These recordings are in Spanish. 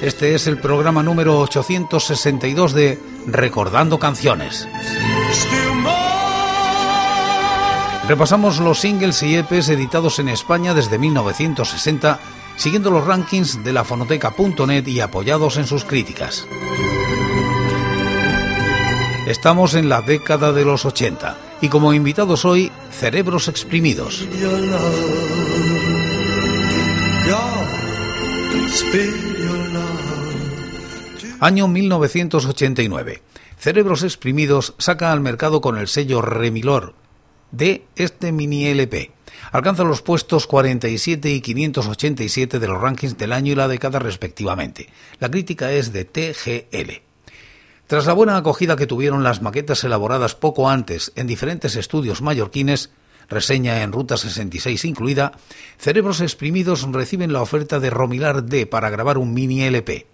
Este es el programa número 862 de Recordando Canciones. Repasamos los singles y EPs editados en España desde 1960, siguiendo los rankings de la fonoteca.net y apoyados en sus críticas. Estamos en la década de los 80 y como invitados hoy, Cerebros Exprimidos. Año 1989. Cerebros Exprimidos saca al mercado con el sello Remilor de este mini LP. Alcanza los puestos 47 y 587 de los rankings del año y la década respectivamente. La crítica es de TGL. Tras la buena acogida que tuvieron las maquetas elaboradas poco antes en diferentes estudios mallorquines, reseña en Ruta 66 incluida, Cerebros Exprimidos reciben la oferta de Romilar D para grabar un mini LP.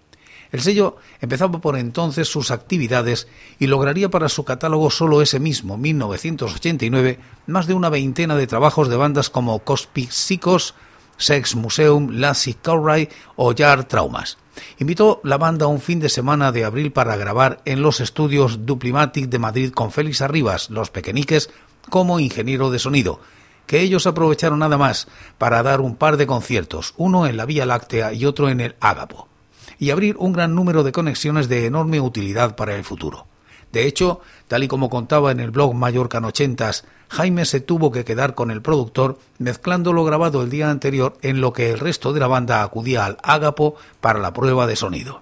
El sello empezaba por entonces sus actividades y lograría para su catálogo solo ese mismo 1989 más de una veintena de trabajos de bandas como Cosmic Psychos, Sex Museum, Lassie Cowray o Yard Traumas. Invitó la banda un fin de semana de abril para grabar en los estudios Duplimatic de Madrid con Félix Arribas, Los Pequeñiques, como ingeniero de sonido, que ellos aprovecharon nada más para dar un par de conciertos, uno en la Vía Láctea y otro en el Ágapo, y abrir un gran número de conexiones de enorme utilidad para el futuro. De hecho, tal y como contaba en el blog Mallorca Ochentas, Jaime se tuvo que quedar con el productor mezclando lo grabado el día anterior en lo que el resto de la banda acudía al Ágapo para la prueba de sonido.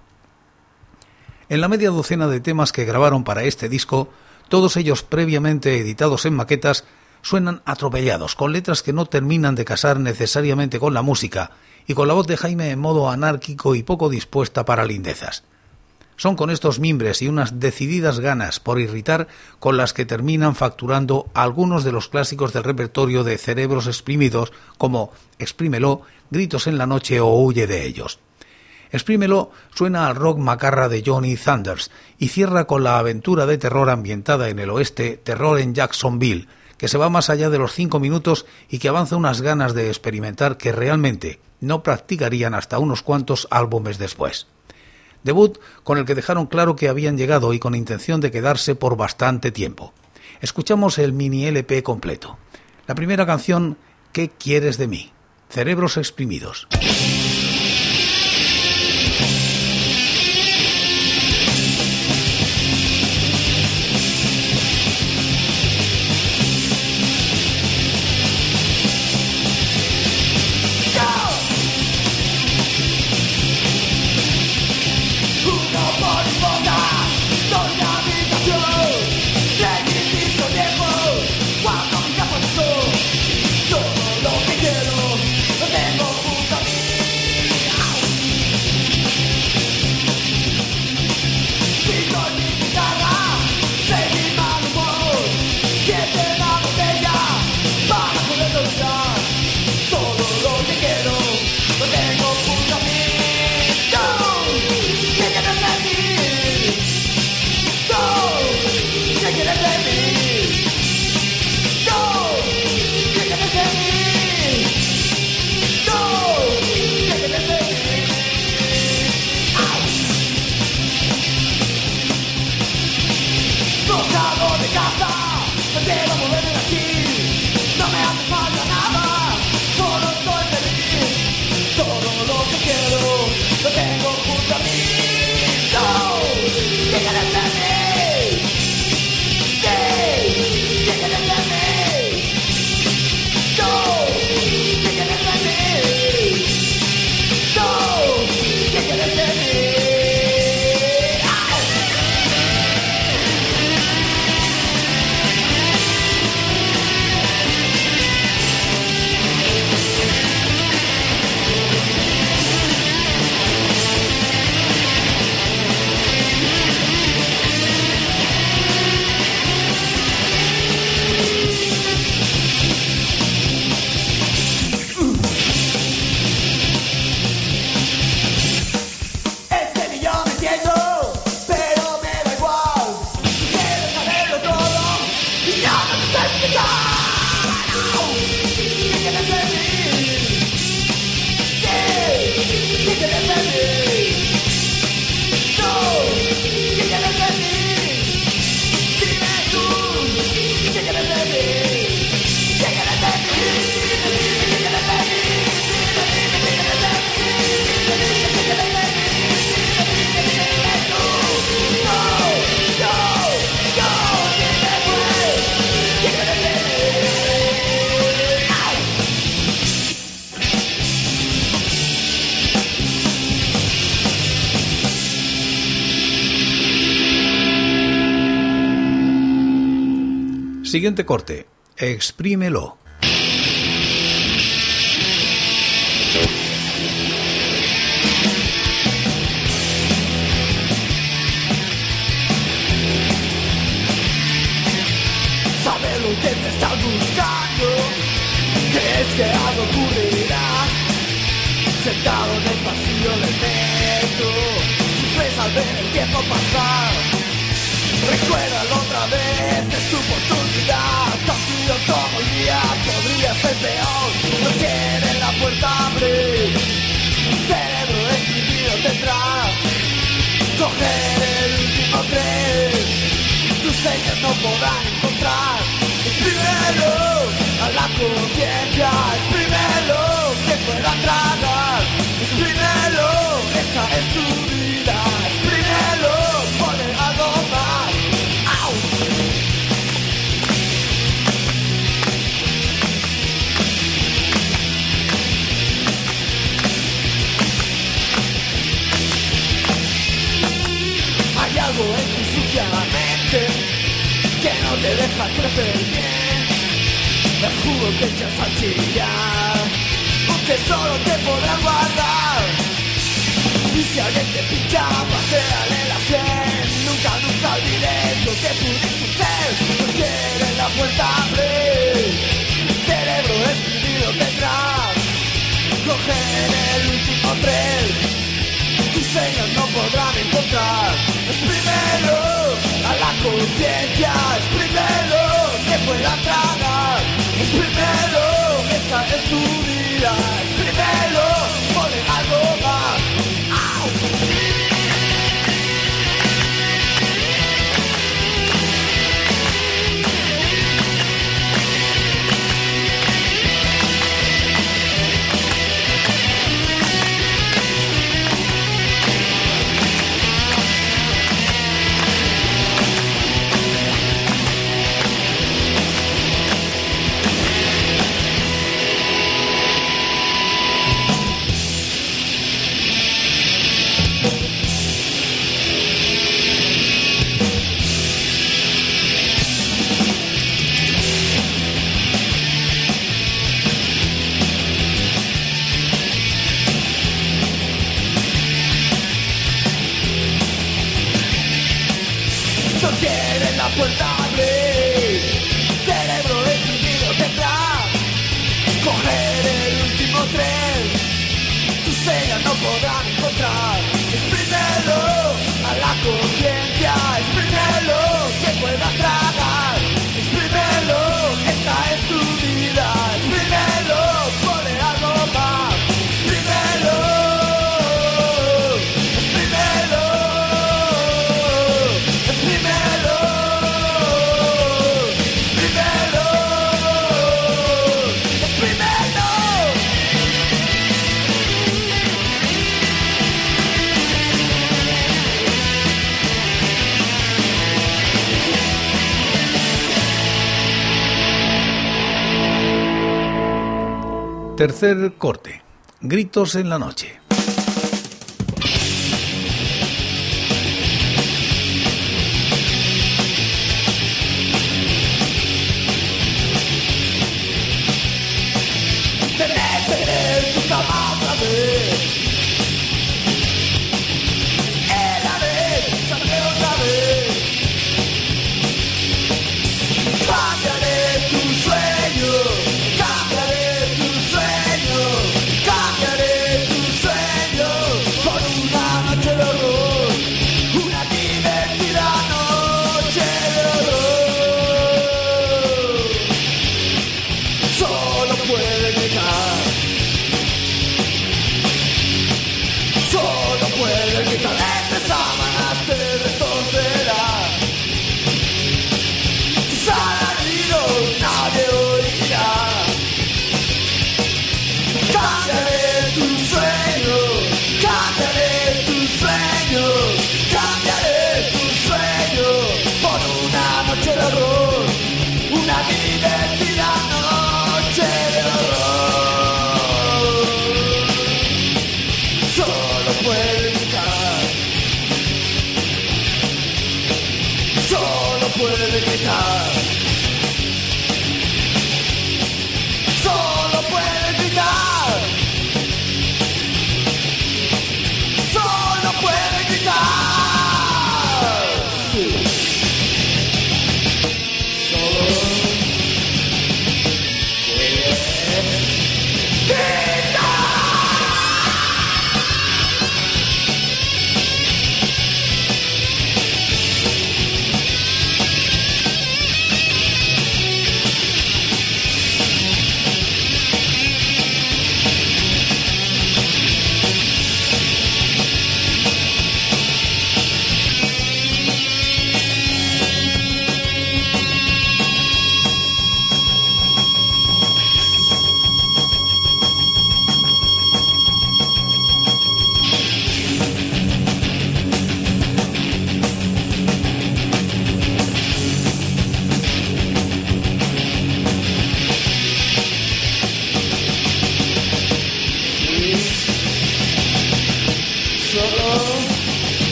En la media docena de temas que grabaron para este disco, todos ellos previamente editados en maquetas, suenan atropellados, con letras que no terminan de casar necesariamente con la música, y con la voz de Jaime en modo anárquico y poco dispuesta para lindezas. Son con estos mimbres y unas decididas ganas por irritar con las que terminan facturando algunos de los clásicos del repertorio de cerebros exprimidos como Exprímelo, Gritos en la noche o Huye de ellos. Exprímelo suena al rock macarra de Johnny Thunders y cierra con la aventura de terror ambientada en el oeste, Terror en Jacksonville, que se va más allá de los cinco minutos y que avanza unas ganas de experimentar que realmente no practicarían hasta unos cuantos álbumes después debut con el que dejaron claro que habían llegado y con intención de quedarse por bastante tiempo. Escuchamos el mini LP completo. La primera canción, ¿Qué quieres de mí? Cerebros exprimidos. Siguiente corte. Exprímelo. Sabe lo que te estás buscando, que es que algo ocurrirá. Sentado en el pasillo del metro, sufres al ver el tiempo pasar. Recuérdalo otra vez, es tu oportunidad. Tan frío como el día, podría ser peor. No quiere la puerta abrir, cerebro escribido tendrá. Coger el último tren, tus señas no podrán encontrar. Exprímelo a la conciencia, exprímelo que pueda tragar. Exprímelo, esta es tu vida. Que no te deja crecer bien. El jugo que echas a chillar, un tesoro que podrás guardar. Y si alguien te pincha, paséale la sien. Nunca, nunca olvides lo que pudiste ser. No quieres la puerta abrir, cerebro escribido tendrás. Coger el último tren no podrán encontrar. Exprímelo a la conciencia, exprímelo que puedan tragar. Exprímelo, esta es tu Tercer corte. Gritos en la noche. Puede gritar.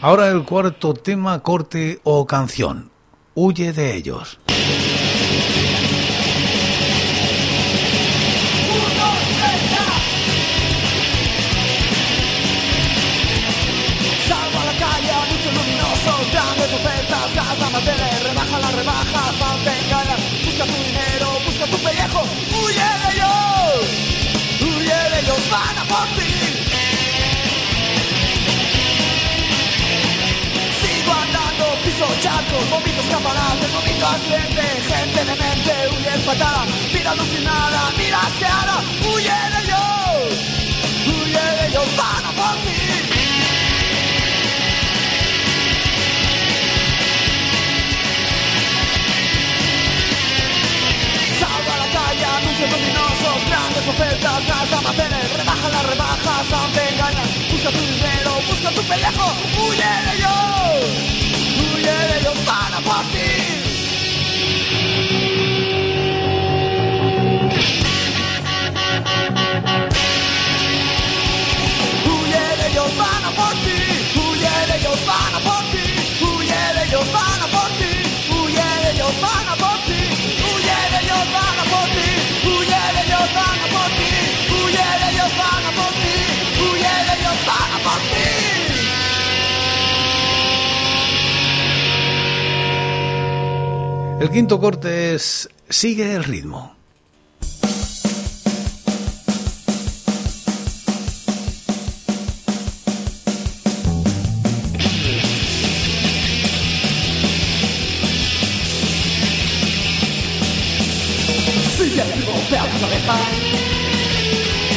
Ahora el cuarto tema, corte o canción. Huye de ellos. Salgo a la calle, mucho luminoso, grandes ofertas, gas la tele, rebaja la rebaja, fan engañan, busca tu dinero, busca tu pellejo, huye de ellos, huye de ellos, van a por escaparates, vomito al cliente, gente de mente, huye patada, mira alucinada, mira asqueada, huye de ellos, huye de ellos, van a por ti. Salgo a la calle, anuncios luminosos, grandes ofertas, El quinto corte es Sigue el ritmo. Sigue el ritmo, ve a tu cabeza.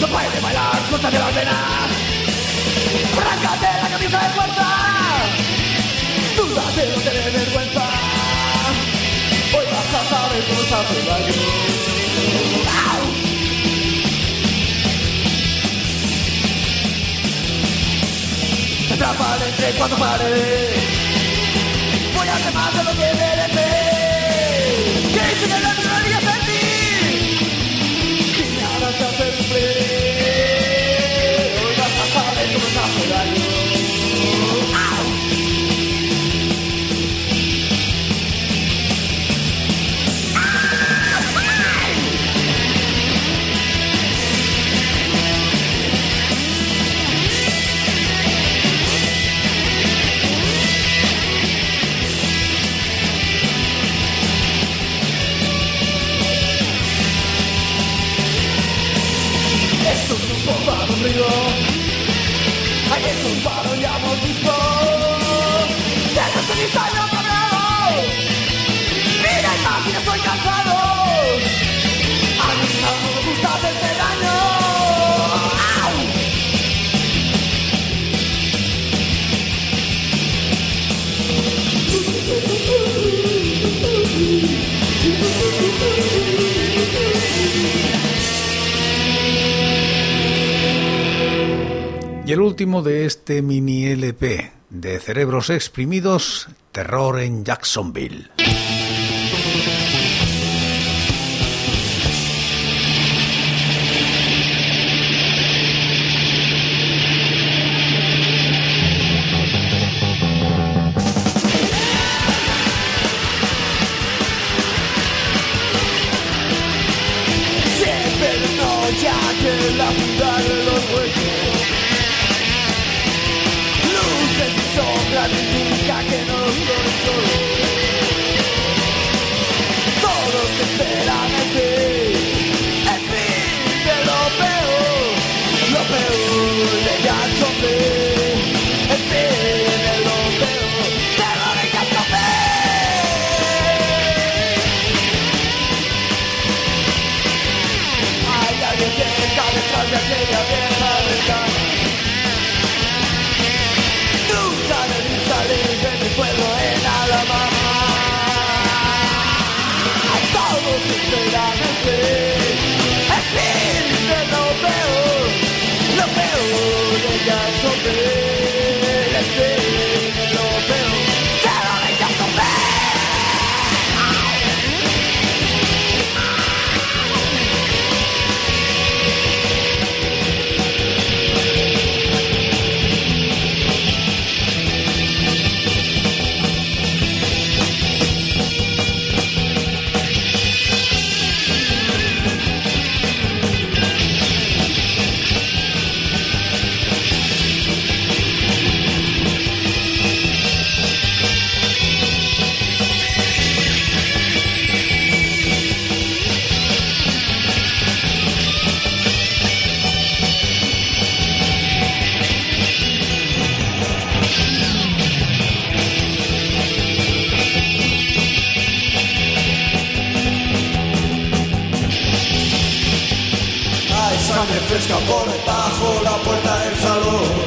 No pares de bailar, suéltate las venas. Arráncate la camisa de fuerza. Duda de no tener vergüenza. Hoy vas a saber cómo se hace daño. ¡Au! Te atrapan entre cuatro paredes. Voy Y el último de este mini LP de Cerebros Exprimidos, Terror en Jacksonville. Hay sangre fresca por debajo la puerta del salón.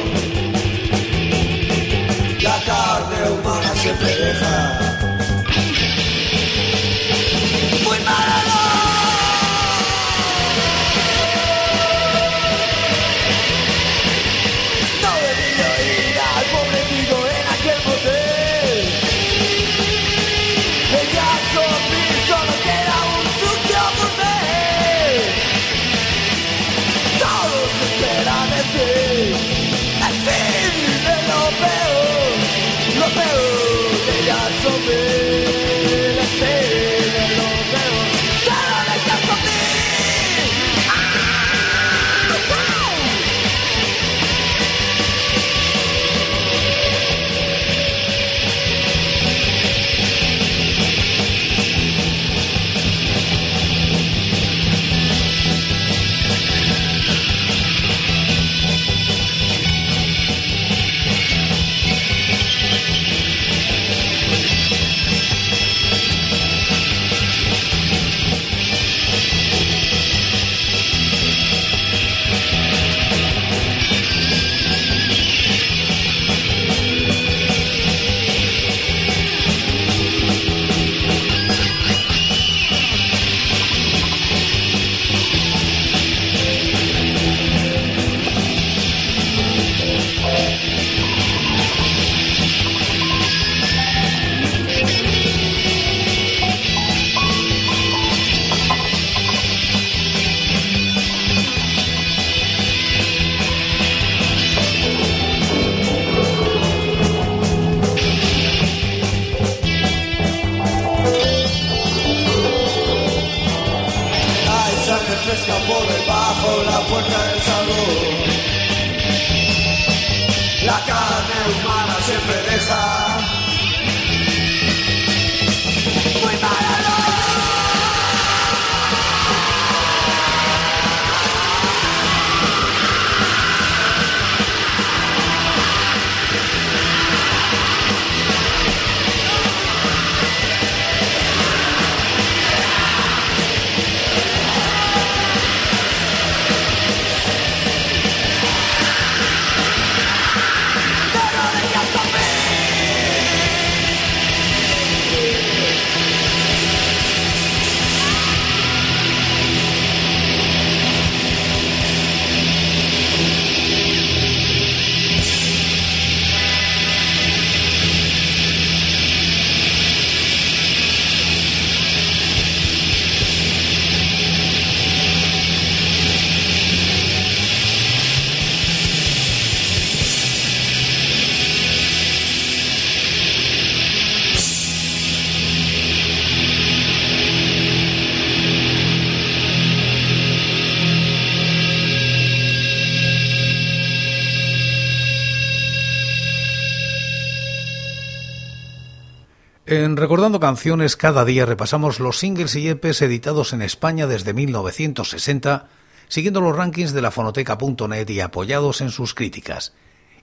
Recordando Canciones, cada día repasamos los singles y EPs editados en España desde 1960, siguiendo los rankings de la fonoteca.net y apoyados en sus críticas.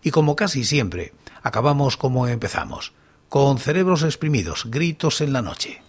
Y como casi siempre, acabamos como empezamos, con cerebros exprimidos, gritos en la noche.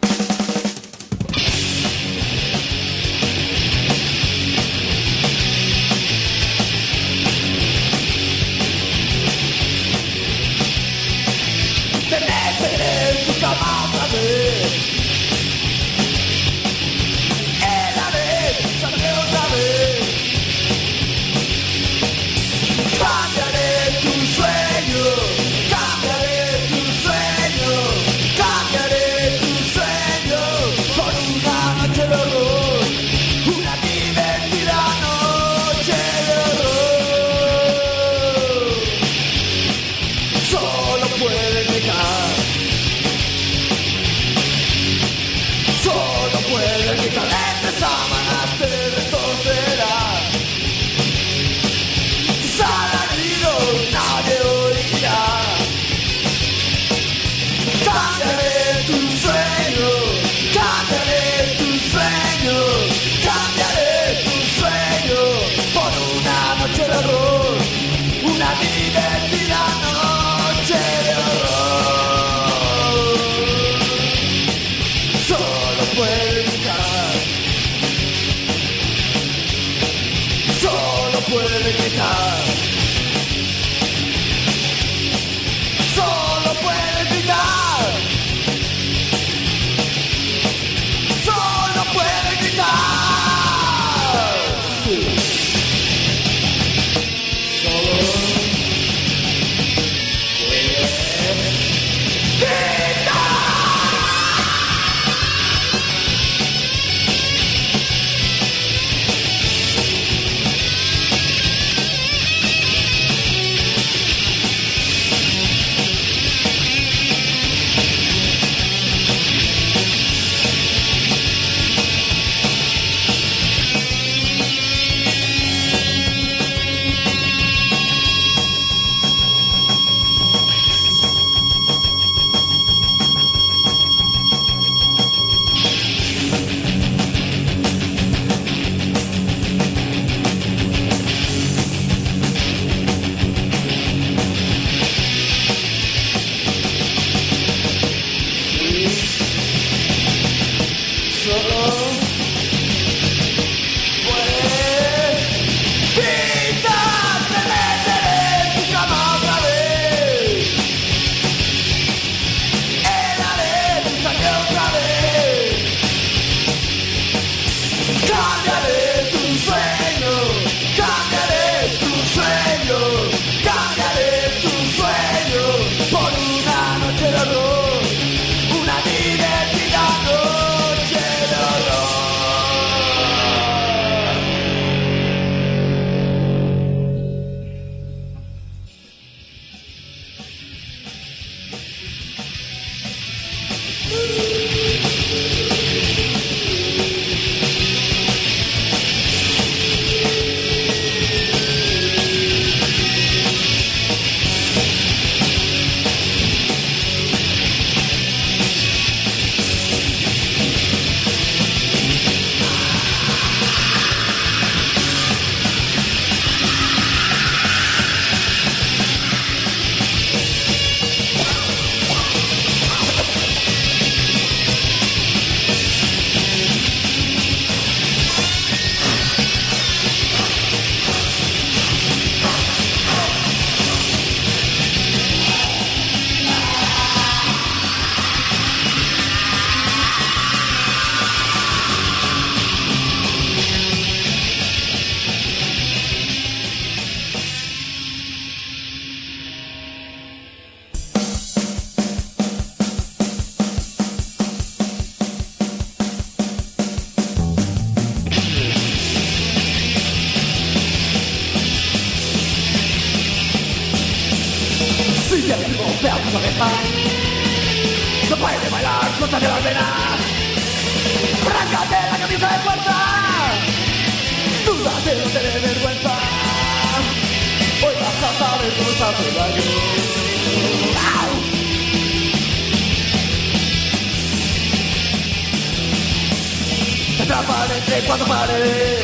Entre cuatro paredes.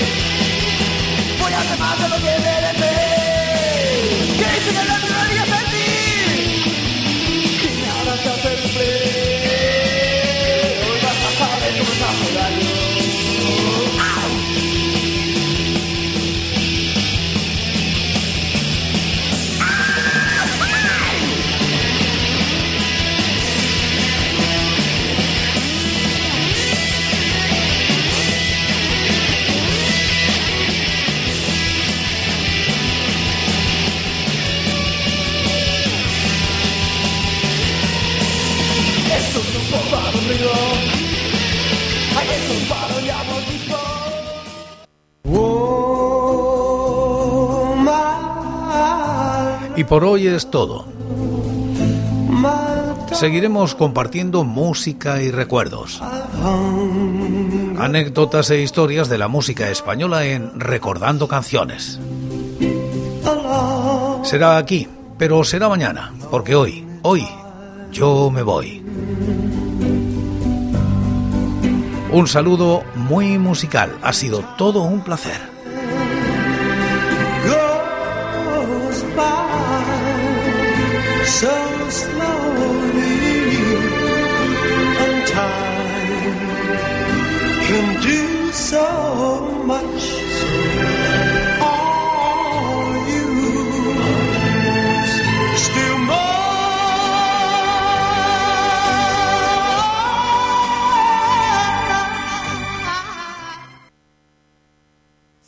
Voy a remar de lo que merece. Que dice que la librería sentir. Y nada te hace sufrir. Y por hoy es todo. Seguiremos compartiendo música y recuerdos. Anécdotas e historias de la música española en Recordando Canciones. Será aquí, pero será mañana, porque hoy, hoy, yo me voy. Un saludo muy musical, ha sido todo un placer.